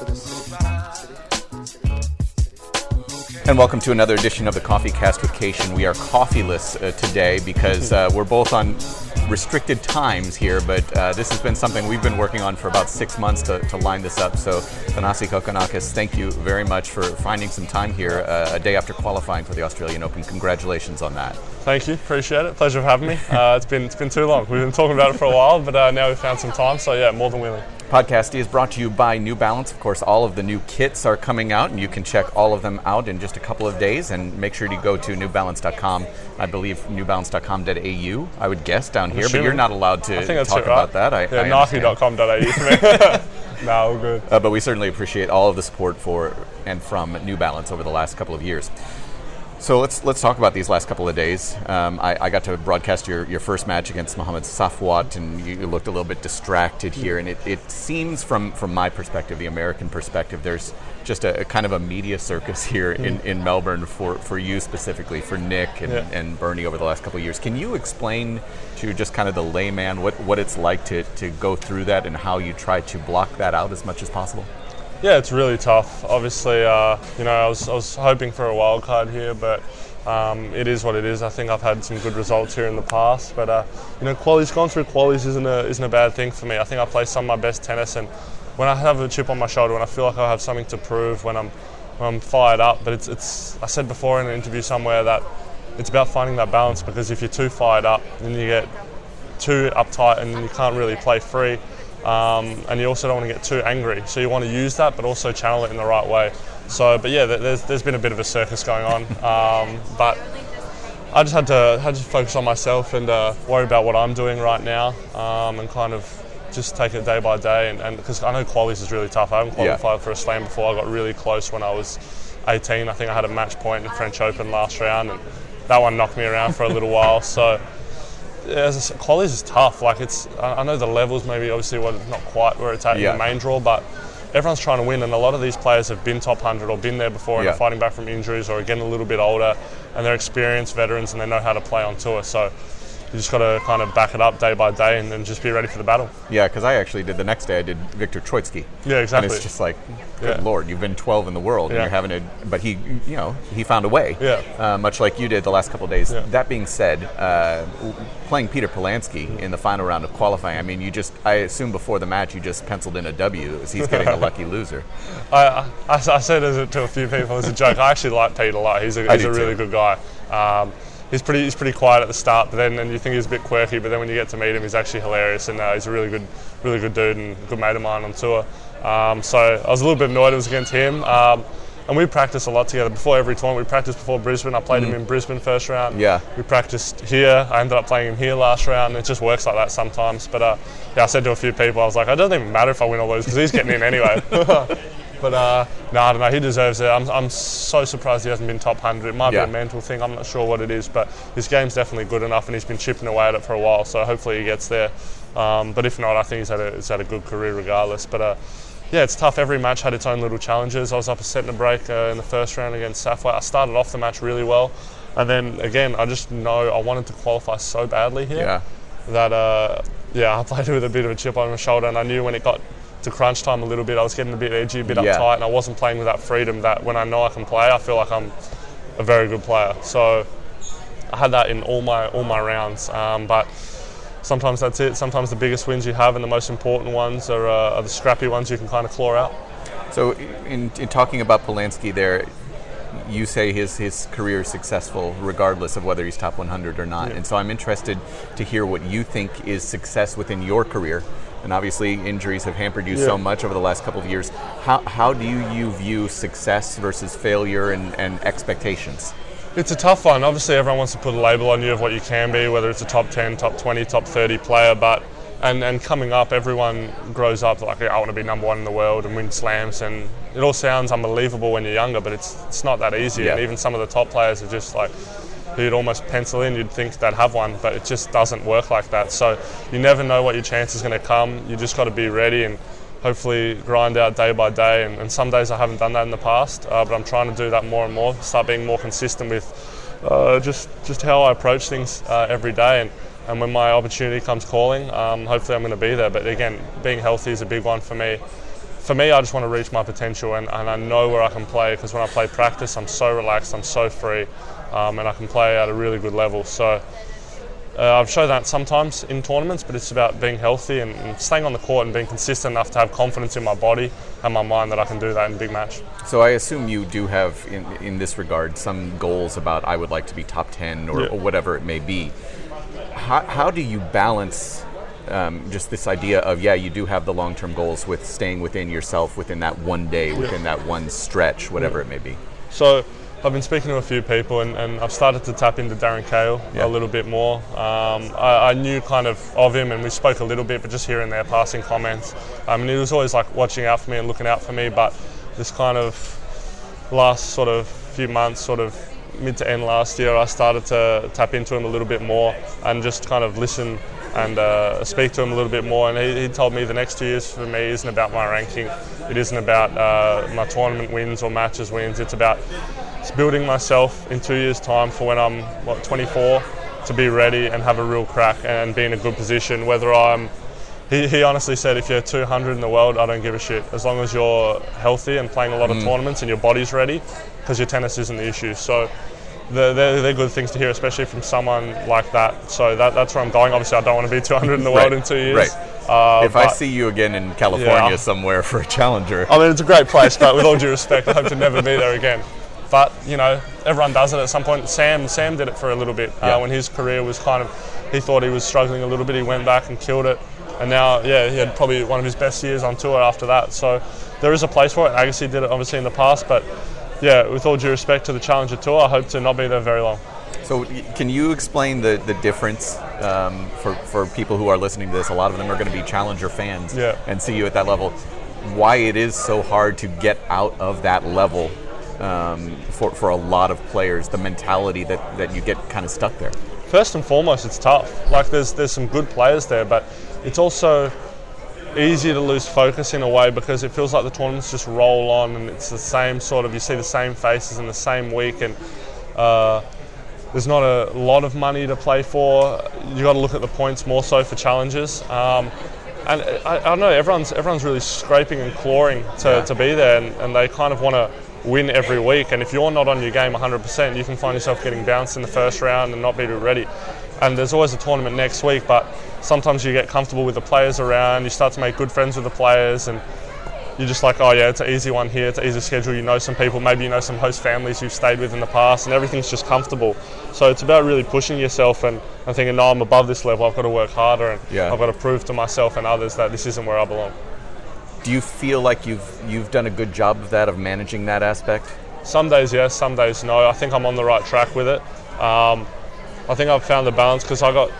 And welcome to another edition of the Coffee Cast with Cation. We are coffeeless uh, today because uh, we're both on restricted times here, but uh, this has been something we've been working on for about six months to, to line this up. So, Thanasi Kokkinakis, thank you very much for finding some time here uh, a day after qualifying for the Australian Open. Congratulations on that. Thank you, appreciate it. Pleasure of having me. Uh, it's been it's been too long. We've been talking about it for a while, but uh, now we've found some time. So yeah, more than willing. Podcast is brought to you by New Balance. Of course, all of the new kits are coming out, and you can check all of them out in just a couple of days. And make sure to go to newbalance.com. I believe newbalance.com.au. I would guess down here, but you're not allowed to I think that's talk right? about that. I, yeah, I Nike.com.au for me. no, good. Uh, but we certainly appreciate all of the support for and from New Balance over the last couple of years. So let's let's talk about these last couple of days. Um, I, I, got to broadcast your, your first match against Mohamed Safwat, and you looked a little bit distracted here. And it, it seems, from from my perspective, the American perspective, there's just a, a kind of a media circus here in, Mm. in Melbourne for, for you specifically, for Nick and, Yeah. and Bernie over the last couple of years. Can you explain to just kind of the layman what, what it's like to, to go through that and how you try to block that out as much as possible? Yeah, it's really tough. Obviously, uh, you know, I was, I was hoping for a wild card here, but um, it is what it is. I think I've had some good results here in the past, but uh, you know, qualies gone through qualies isn't a isn't a bad thing for me. I think I play some of my best tennis, and when I have a chip on my shoulder, when I feel like I have something to prove, when I'm when I'm fired up. But it's it's I said before in an interview somewhere that it's about finding that balance because if you're too fired up, then you get too uptight and you can't really play free. Um, and you also don't want to get too angry. So you want to use that, but also channel it in the right way. So, but yeah, there- there's, there's been a bit of a circus going on. Um, but I just had to had to focus on myself and uh, worry about what I'm doing right now, um, and kind of just take it day by day. And because I know qualies is really tough. I haven't Yeah. qualified for a slam before. I got really close when I was 18. I think I had a match point in the French Open last round, and that one knocked me around for a little while. So yeah, as I said, qualies is tough. Like it's, I know the levels maybe obviously what not quite where it's at Yeah. in the main draw, but everyone's trying to win, and a lot of these players have been top hundred or been there before and Yeah. are fighting back from injuries or are getting a little bit older, and they're experienced veterans and they know how to play on tour. So you just got to kind of back it up day by day and then just be ready for the battle. Yeah, because I actually did the next day. I did Viktor Troicki. Yeah, exactly. And it's just like, good Yeah. lord, you've been 12 in the world, and you're having a. But he, you know, he found a way. Yeah. Uh, much like you did the last couple of days. Yeah. That being said, uh, playing Peter Polansky in the final round of qualifying. I mean, you just. I assume before the match you just penciled in a W. as He's getting a lucky loser. I, I, I said a, to a few people as a joke. I actually like Pete a lot. He's a, he's a really too. good guy. Um, he's pretty he's pretty quiet at the start, but then and you think he's a bit quirky, but then when you get to meet him, he's actually hilarious and uh, he's a really good really good dude and a good mate of mine on tour. Um, so I was a little bit annoyed it was against him. Um, and we practiced a lot together before every tournament. We practiced before Brisbane. I played him in Brisbane first round. Mm. Yeah. We practiced here. I ended up playing him here last round. It just works like that sometimes. But uh, yeah, I said to a few people, I was like, it doesn't even matter if I win or lose because he's getting in anyway. but uh, no, I don't know. He deserves it. I'm, I'm so surprised he hasn't been top 100. It might Yeah. be a mental thing. I'm not sure what it is, but his game's definitely good enough, and he's been chipping away at it for a while. So hopefully he gets there. Um, but if not, I think he's had a, he's had a good career regardless. But uh, yeah, it's tough. Every match had its own little challenges. I was up a set and a break uh, in the first round against Safwat. I started off the match really well, and then again, I just know I wanted to qualify so badly here Yeah. that uh, yeah, I played with a bit of a chip on my shoulder, and I knew when it got to crunch time a little bit, I was getting a bit edgy, a bit Yeah. uptight, and I wasn't playing with that freedom that when I know I can play, I feel like I'm a very good player. So I had that in all my all my rounds, um, but. Sometimes that's it. Sometimes the biggest wins you have and the most important ones are, uh, are the scrappy ones you can kind of claw out. So, in, in talking about Polansky, there, you say his his career is successful regardless of whether he's top 100 or not. Yeah. And so, I'm interested to hear what you think is success within your career. And obviously, injuries have hampered you so much over the last couple of years. How, how do you, you view success versus failure and, and expectations? It's a tough one. Obviously, everyone wants to put a label on you of what you can be, whether it's a top 10, top 20, top 30 player. But and, and coming up, everyone grows up like I want to be number one in the world and win slams, and it all sounds unbelievable when you're younger, but it's it's not that easy. Yeah. And even some of the top players are just like who you'd almost pencil in, you'd think they'd have one, but it just doesn't work like that. So you never know what your chance is going to come. You just got to be ready and hopefully grind out day by day. And, and some days I haven't done that in the past, uh, but I'm trying to do that more and more. Start being more consistent with uh, just just how I approach things uh, every day. And, and when my opportunity comes calling, um, hopefully I'm going to be there. But again, being healthy is a big one for me. for me, I just want to reach my potential, and, and I know where I can play because when I play practice, I'm so relaxed, I'm so free, um, and I can play at a really good level. So uh, I've shown that sometimes in tournaments, but it's about being healthy and, and, staying on the court and being consistent enough to have confidence in my body and my mind that I can do that in a big match. So I assume you do have, in, in this regard, some goals about I would like to be top 10 or, Yeah. or whatever it may be. How, how do you balance um, just this idea of, yeah, you do have the long term goals with staying within yourself within that one day, within that one stretch, whatever it may be? So I've been speaking to a few people, and, and I've started to tap into Darren Cahill Yeah. a little bit more. Um, I, I knew kind of of him, and we spoke a little bit, but just here and there, passing comments. Um, and he was always like watching out for me and looking out for me. But this kind of last sort of few months, sort of mid to end last year, I started to tap into him a little bit more and just kind of listen and uh, speak to him a little bit more. And he, he told me the next two years for me isn't about my ranking, it isn't about uh, my tournament wins or matches wins. It's about it's building myself in two years' time for when I'm what 24 to be ready and have a real crack and be in a good position. Whether I'm he, he honestly said, if you're 200 in the world, I don't give a shit. As long as you're healthy and playing a lot of tournaments and your body's ready, because your tennis isn't the issue. So they're, they're, they're good things to hear, especially from someone like that. So that, that's where I'm going. Obviously, I don't want to be 200 in the world Right, in two years. right. Uh, if I see you again in California Yeah. somewhere for a challenger, I mean, it's a great place, but with all due respect, I hope to never be there again. But you know, everyone does it at some point. Sam, Sam did it for a little bit Yeah. uh, when his career was kind of. He thought he was struggling a little bit. He went back and killed it, and now, yeah, he had probably one of his best years on tour after that. So there is a place for it. Agassi did it obviously in the past, but yeah, with all due respect to the Challenger Tour, I hope to not be there very long. So, can you explain the, the difference um, for, for people who are listening to this? A lot of them are going to be Challenger fans Yeah. and see you at that level. Why it is so hard to get out of that level um, for, for a lot of players, the mentality that, that you get kind of stuck there. First and foremost, it's tough. Like there's there's some good players there, but it's also easy to lose focus in a way because it feels like the tournaments just roll on and it's the same sort of you see the same faces in the same week and uh, there's not a lot of money to play for. You got to look at the points more so for challenges. Um, and I, I don't know, everyone's everyone's really scraping and clawing to, Yeah. to be there, and, and they kind of want to win every week. And if you're not on your game 100%, you can find yourself getting bounced in the first round and not be ready. And there's always a tournament next week, but sometimes you get comfortable with the players around, you start to make good friends with the players, and you're just like, oh yeah, it's an easy one here, it's an easy schedule. You know some people, maybe you know some host families you've stayed with in the past, and everything's just comfortable. So it's about really pushing yourself and, and thinking, no, I'm above this level. I've got to work harder, and Yeah. I've got to prove to myself and others that this isn't where I belong. Do you feel like you've you've done a good job of that, of managing that aspect? Some days yes, some days no. I think I'm on the right track with it. Um, I think I've found the balance because I got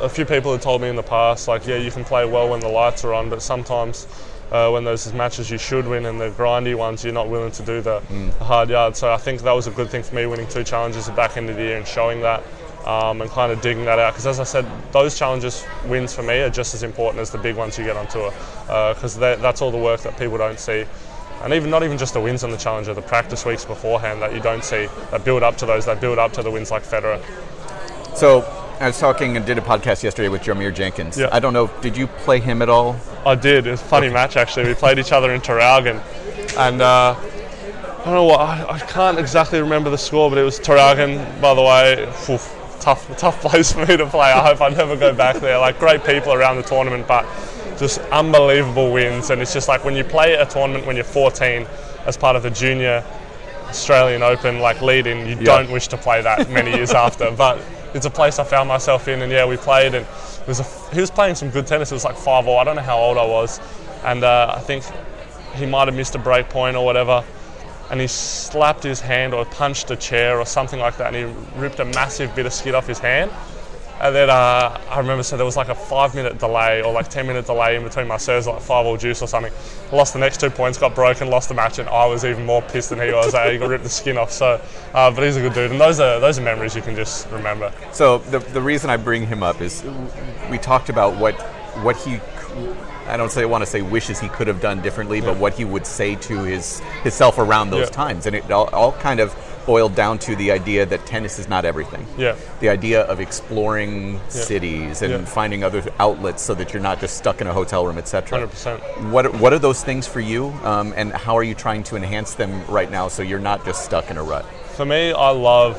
a few people have told me in the past, like, yeah, you can play well when the lights are on, but sometimes uh, when there's matches you should win and the grindy ones, you're not willing to do the, the hard yards. So I think that was a good thing for me, winning two challenges at the back end of the year and showing that. Um, and kind of digging that out because, as I said, those challenges wins for me are just as important as the big ones you get on tour because that's all the work that people don't see and even not even just the wins on the challenge, challenger, the practice weeks beforehand that you don't see that build up to those, that build up to the wins like Federer. So, I was talking and did a podcast yesterday with Jarmere Jenkins. Yeah. I don't know, did you play him at all? I did. It was a funny match actually. We played each other in Traralgon, and uh, I don't know what I, I can't exactly remember the score, but it was Traralgon. By the way, oof, tough, tough place for me to play. I hope I never go back there. Like great people around the tournament, but just unbelievable wins. And it's just like when you play a tournament when you're 14 as part of the junior Australian Open like lead in, you Yeah. don't wish to play that many years after. But it's a place I found myself in, and yeah, we played, and it was a, he was playing some good tennis. It was like five all. I don't know how old I was, and uh, I think he might have missed a break point or whatever. And he slapped his hand or punched a chair or something like that, and he ripped a massive bit of skin off his hand. And then uh, I remember so there was like a five minute delay or like 10 minute delay in between my serves, like five all juice or something. Lost the next two points, got broken, lost the match, and I was even more pissed than he was. Uh, he got ripped the skin off. So, uh, but he's a good dude, and those are those are memories you can just remember. So the, the reason I bring him up is we talked about what what he I don't say want to say wishes he could have done differently, but what he would say to his himself around those Yeah. times, and it all, all kind of boiled down to the idea that tennis is not everything. Yeah. The idea of exploring cities and Yeah. finding other outlets so that you're not just stuck in a hotel room, etc. 100%. What what are those things for you, um, and how are you trying to enhance them right now so you're not just stuck in a rut? For me, I love,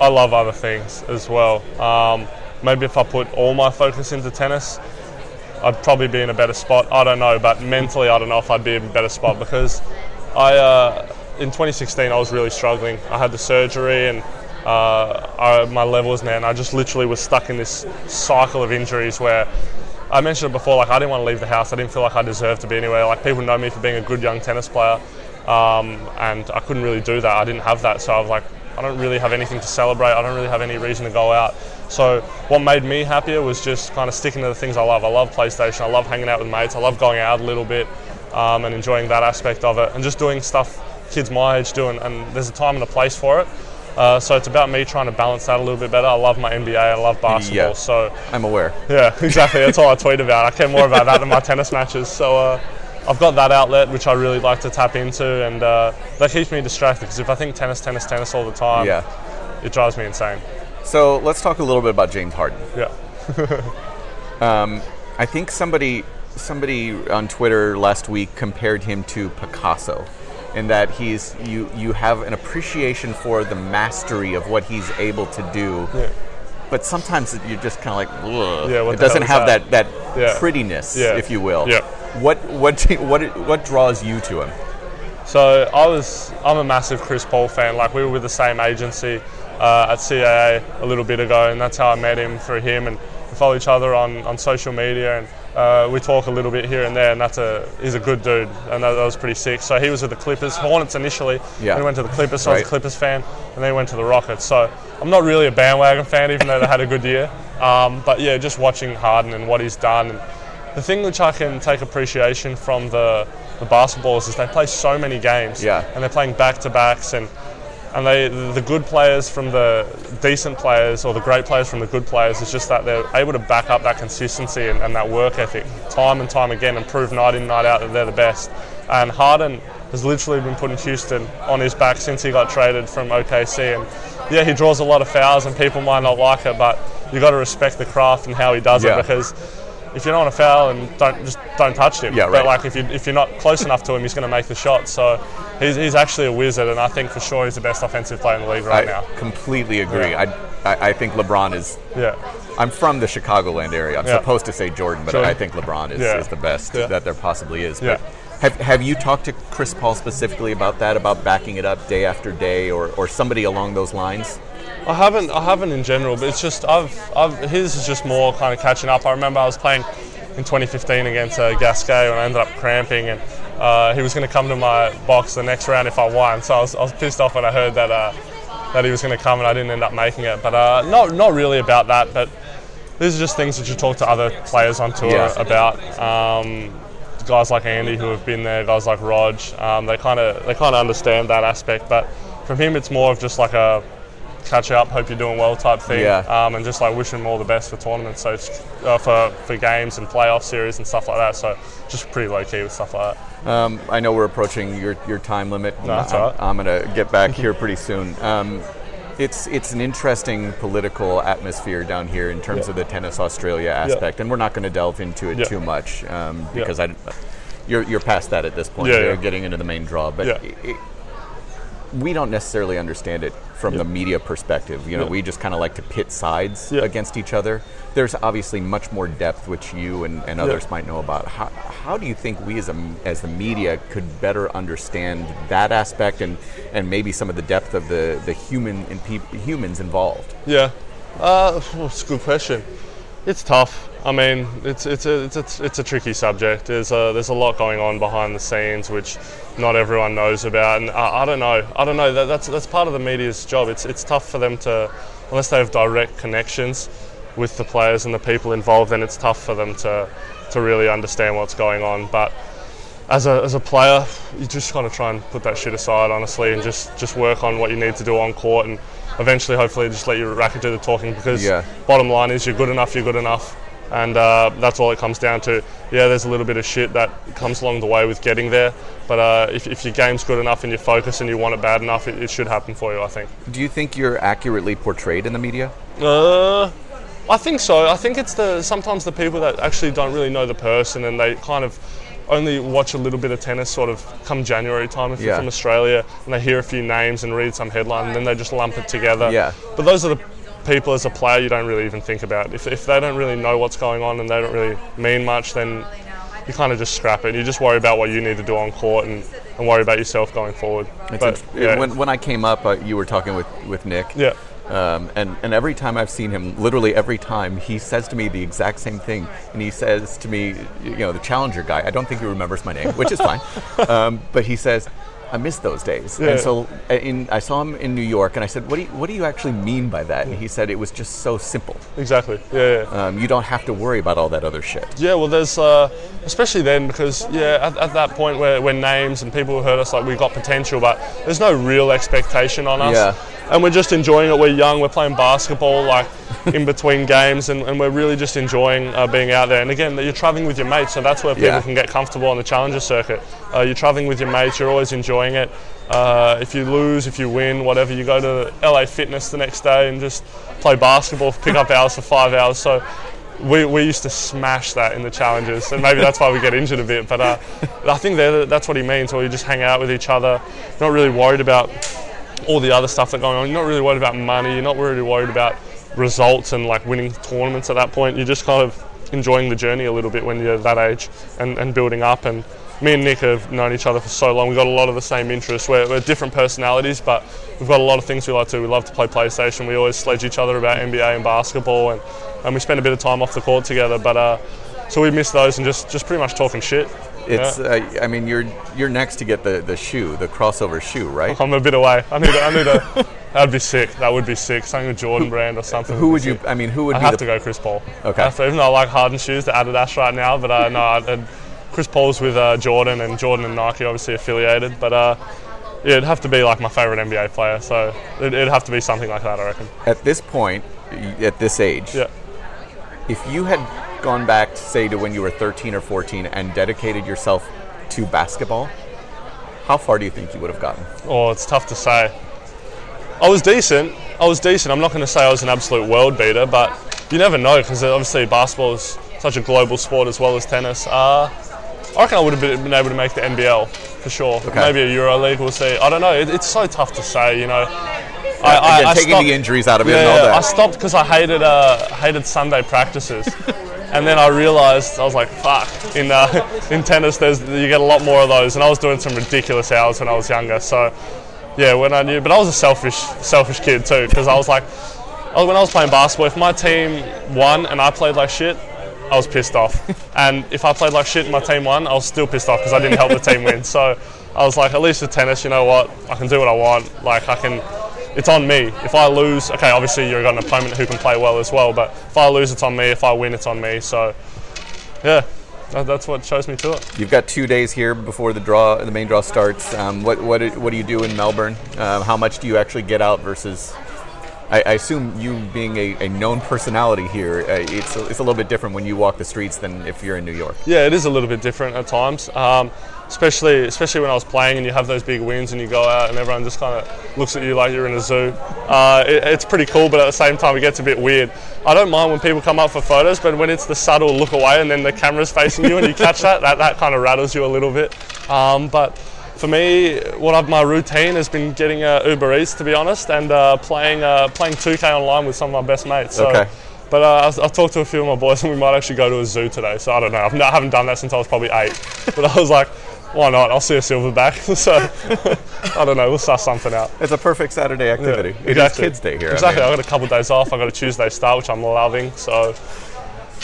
I love other things as well. Um, maybe if I put all my focus into tennis, I'd probably be in a better spot. I don't know, but mentally, I don't know if I'd be in a better spot because I, uh, in 2016, I was really struggling. I had the surgery and uh, I, my levels, man, I just literally was stuck in this cycle of injuries where I mentioned it before, like I didn't want to leave the house. I didn't feel like I deserved to be anywhere. Like people know me for being a good young tennis player, um, and I couldn't really do that. I didn't have that, so I was like, I don't really have anything to celebrate. I don't really have any reason to go out. So what made me happier was just kind of sticking to the things I love. I love PlayStation. I love hanging out with mates. I love going out a little bit um, and enjoying that aspect of it, and just doing stuff kids my age do. And, and there's a time and a place for it. Uh, so it's about me trying to balance that a little bit better. I love my NBA. I love basketball. Yeah. So I'm aware. yeah, exactly. That's all I tweet about. I care more about that than my tennis matches. So uh, I've got that outlet which I really like to tap into, and uh, that keeps me distracted. Because if I think tennis, tennis, tennis all the time, Yeah. it drives me insane. So let's talk a little bit about James Harden. Yeah, um, I think somebody somebody on Twitter last week compared him to Picasso, in that he's you you have an appreciation for the mastery of what he's able to do. Yeah. But sometimes you're just kind of like, Ugh. Yeah, it doesn't have that that? that Yeah. prettiness, if you will. Yeah. What what what what draws you to him? So I was, I'm a massive Chris Paul fan. Like we were with the same agency uh, at CAA a little bit ago, and that's how I met him through him. And we follow each other on, on social media, and uh, we talk a little bit here and there. And that's a he's a good dude, and that, that was pretty sick. So he was with the Clippers, Hornets initially. Yeah. Then he went to the Clippers, so I was a Clippers fan, and then he went to the Rockets. So I'm not really a bandwagon fan, even though they had a good year. Um, but yeah, just watching Harden and what he's done. And, the thing which I can take appreciation from the, the basketballs is they play so many games. Yeah. And they're playing back to backs and and they the good players from the decent players or the great players from the good players is just that they're able to back up that consistency and, and that work ethic time and time again and prove night in night out that they're the best. And Harden has literally been putting Houston on his back since he got traded from OKC and yeah he draws a lot of fouls and people might not like it but you've got to respect the craft and how he does Yeah. it because if you don't want to foul and don't just don't touch him. Yeah, But like if you if you're not close enough to him, he's going to make the shot. So he's, he's actually a wizard, and I think for sure he's the best offensive player in the league right I now. completely agree. Yeah. I, I I think LeBron is. Yeah, I'm from the Chicagoland area. I'm Yeah. supposed to say Jordan, but Jordan. I think LeBron is, Yeah. is the best that there possibly is. Yeah. Have, have you talked to Chris Paul specifically about that, about backing it up day after day, or, or somebody along those lines? I haven't I haven't in general, but it's just I've I've his is just more kind of catching up. I remember I was playing in 2015 against uh, Gasquet and I ended up cramping and. Uh, he was going to come to my box the next round if I won, so I was, I was pissed off when I heard that uh, that he was going to come and I didn't end up making it. But uh, not not really about that. But these are just things that you talk to other players on tour Yeah. about. Um, guys like Andy who have been there, guys like Rog, um, they kind of they kind of understand that aspect. But from him, it's more of just like a catch up, hope you're doing well type thing, Yeah. um, and just like wishing him all the best for tournaments, so it's, uh, for for games and playoff series and stuff like that. So just pretty low key with stuff like that. Um, I know we're approaching your, your time limit. No, that's I'm, right. I'm going to get back here pretty soon. Um, it's it's an interesting political atmosphere down here in terms Yeah. of the tennis Australia aspect, and we're not going to delve into it Yeah. too much um, Yeah. because I, you're you're past that at this point. Yeah, You're yeah. getting into the main draw, but Yeah. it, it- we don't necessarily understand it from the media perspective. You know, Yeah. we just kind of like to pit sides Yeah. against each other. There's obviously much more depth, which you and, and others might know about. How, how do you think we as a as the media could better understand that aspect and, and maybe some of the depth of the, the human and peop humans involved? Yeah, uh, it's a good question. It's tough. I mean, it's it's a it's a, it's a tricky subject. There's a there's a lot going on behind the scenes which not everyone knows about, and I, I don't know. I don't know. That, that's that's part of the media's job. It's it's tough for them to unless they have direct connections with the players and the people involved. Then it's tough for them to to really understand what's going on. But as a, as a player, you just got to try and put that shit aside, honestly, and just, just work on what you need to do on court, and eventually, hopefully, just let your racket do the talking. Because Yeah. bottom line is, you're good enough, you're good enough. And uh, that's all it comes down to. Yeah, there's a little bit of shit that comes along the way with getting there, but uh, if, if your game's good enough and you focus and you want it bad enough, it, it should happen for you. I think. Do you think you're accurately portrayed in the media? Uh, I think so. I think it's the sometimes the people that actually don't really know the person and they kind of only watch a little bit of tennis sort of come January time if you're from Australia and they hear a few names and read some headline and then they just lump it together. Yeah. But those are the people as a player you don't really even think about. If, if they don't really know what's going on and they don't really mean much, then you kind of just scrap it. You just worry about what you need to do on court and, and worry about yourself going forward. It's but int- yeah, when, when I came up, uh, you were talking with, with Nick. yeah. Um, and, and every time I've seen him, literally every time, he says to me the exact same thing. And he says to me, you know, the challenger guy, I don't think he remembers my name, which is fine. um, but he says, I miss those days. Yeah. And so uh, in, I saw him in New York and I said, what do, you, what do you actually mean by that? And he said, it was just so simple. Exactly. Yeah. yeah. Um, you don't have to worry about all that other shit. Yeah, well, there's uh, especially then because yeah, at, at that point where, when names and people heard us like we've got potential, but there's no real expectation on us, Yeah. And we're just enjoying it. We're young, we're playing basketball like in between games, and, and we're really just enjoying uh, being out there. And again, you're traveling with your mates, so that's where people Yeah. can get comfortable on the challenger circuit. Uh, you're traveling with your mates, you're always enjoying it. Uh, if you lose, if you win, whatever, you go to LA Fitness the next day and just play basketball, pick up hours for five hours. So we, we used to smash that in the challenges, and maybe that's why we get injured a bit. But uh, I think that's what he means, where you just hang out with each other, not really worried about all the other stuff that's going on. You're not really worried about money. You're not really worried about results and like winning tournaments at that point. You're just kind of enjoying the journey a little bit when you're that age and, and building up. And me and Nick have known each other for so long. We've got a lot of the same interests. We're, we're different personalities, but we've got a lot of things we like to. We love to play PlayStation. We always sledge each other about NBA and basketball, and, and we spend a bit of time off the court together. But uh, so we miss those and just just pretty much talking shit. It's, Yeah. uh, I mean, you're you're next to get the, the shoe, the crossover shoe, right? I'm a bit away. I need. A, I need a. That'd be sick. That would be sick. Something with Jordan brand or something. Who would be you? sick. I mean, who would I be have to go Chris Paul. Okay. To- even though I like Harden shoes, the Adidas right now, but uh, no, I, I'd- Chris Paul's with uh, Jordan, and Jordan and Nike obviously affiliated. But uh, yeah, it'd have to be like my favorite NBA player. So it'd, it'd have to be something like that, I reckon. at this point, at this age? Yeah. If you had gone back, say, to when you were 13 or 14 and dedicated yourself to basketball, how far do you think you would have gotten? Oh, it's tough to say. I was decent. I was decent. I'm not going to say I was an absolute world beater, but you never know because obviously basketball is such a global sport as well as tennis. Uh, I reckon I would have been, able to make the NBL for sure. Okay. Maybe a Euro League. We'll see. I don't know. It, it's so tough to say. You know. Again, taking the injuries out of it yeah, and all yeah, I stopped because I hated uh, hated Sunday practices, and then I realised I was like, "Fuck!" In uh, in tennis, there's you get a lot more of those, and I was doing some ridiculous hours when I was younger. So, yeah, when I knew, but I was a selfish selfish kid too because I was like, when I was playing basketball, if my team won and I played like shit. I was pissed off, and if I played like shit and my team won, I was still pissed off because I didn't help the team win. So I was like, at least with tennis, you know what? I can do what I want. Like I can, it's on me. If I lose, okay, obviously you've got an opponent who can play well as well, but if I lose, it's on me. If I win, it's on me. So, yeah, that, that's what shows me to it. You've got two days here before the draw, the main draw starts. Um, what what do- what do you do in Melbourne? Um, how much do you actually get out versus? I, I assume you being a, a known personality here, uh, it's a, it's a little bit different when you walk the streets than if you're in New York. Yeah, it is a little bit different at times. Um, especially especially when I was playing and you have those big wins and you go out and everyone just kind of looks at you like you're in a zoo. Uh, it, it's pretty cool, but at the same time it gets a bit weird. I don't mind when people come up for photos, but when it's the subtle look away and then the camera's facing you and you catch that, that, that kind of rattles you a little bit. Um, but for me, what I've, my routine has been getting uh, Uber Eats, to be honest, and uh, playing uh, playing 2K online with some of my best mates. So, Okay. But uh, I've, I've talked to a few of my boys, and we might actually go to a zoo today. So I don't know. I've, I haven't done that since I was probably eight. But I was like, why not? I'll see a silverback. so I don't know. We'll suss something out. It's a perfect Saturday activity. It is Exactly. Kids Day here. I Exactly. mean. I've got a couple of days off. I've got a Tuesday start, which I'm loving. So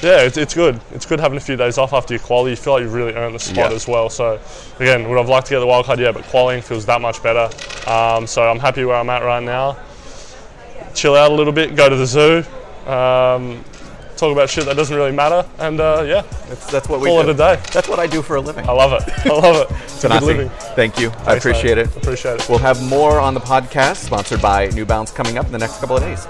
yeah, it's, it's good. It's good having a few days off after your quali. You feel like you've really earned the spot Yeah. as well. So again, would I've liked to get the wild card? Yeah, but qualifying feels that much better. Um, so I'm happy where I'm at right now. Chill out a little bit. Go to the zoo. Um, talk about shit that doesn't really matter. And uh, yeah, That's, that's what we call do. it a day. That's what I do for a living. I love it. I love it. It's a good living. thank you. I Thanks, mate. appreciate it. Appreciate it. We'll have more on the podcast, sponsored by New Balance, coming up in the next couple of days.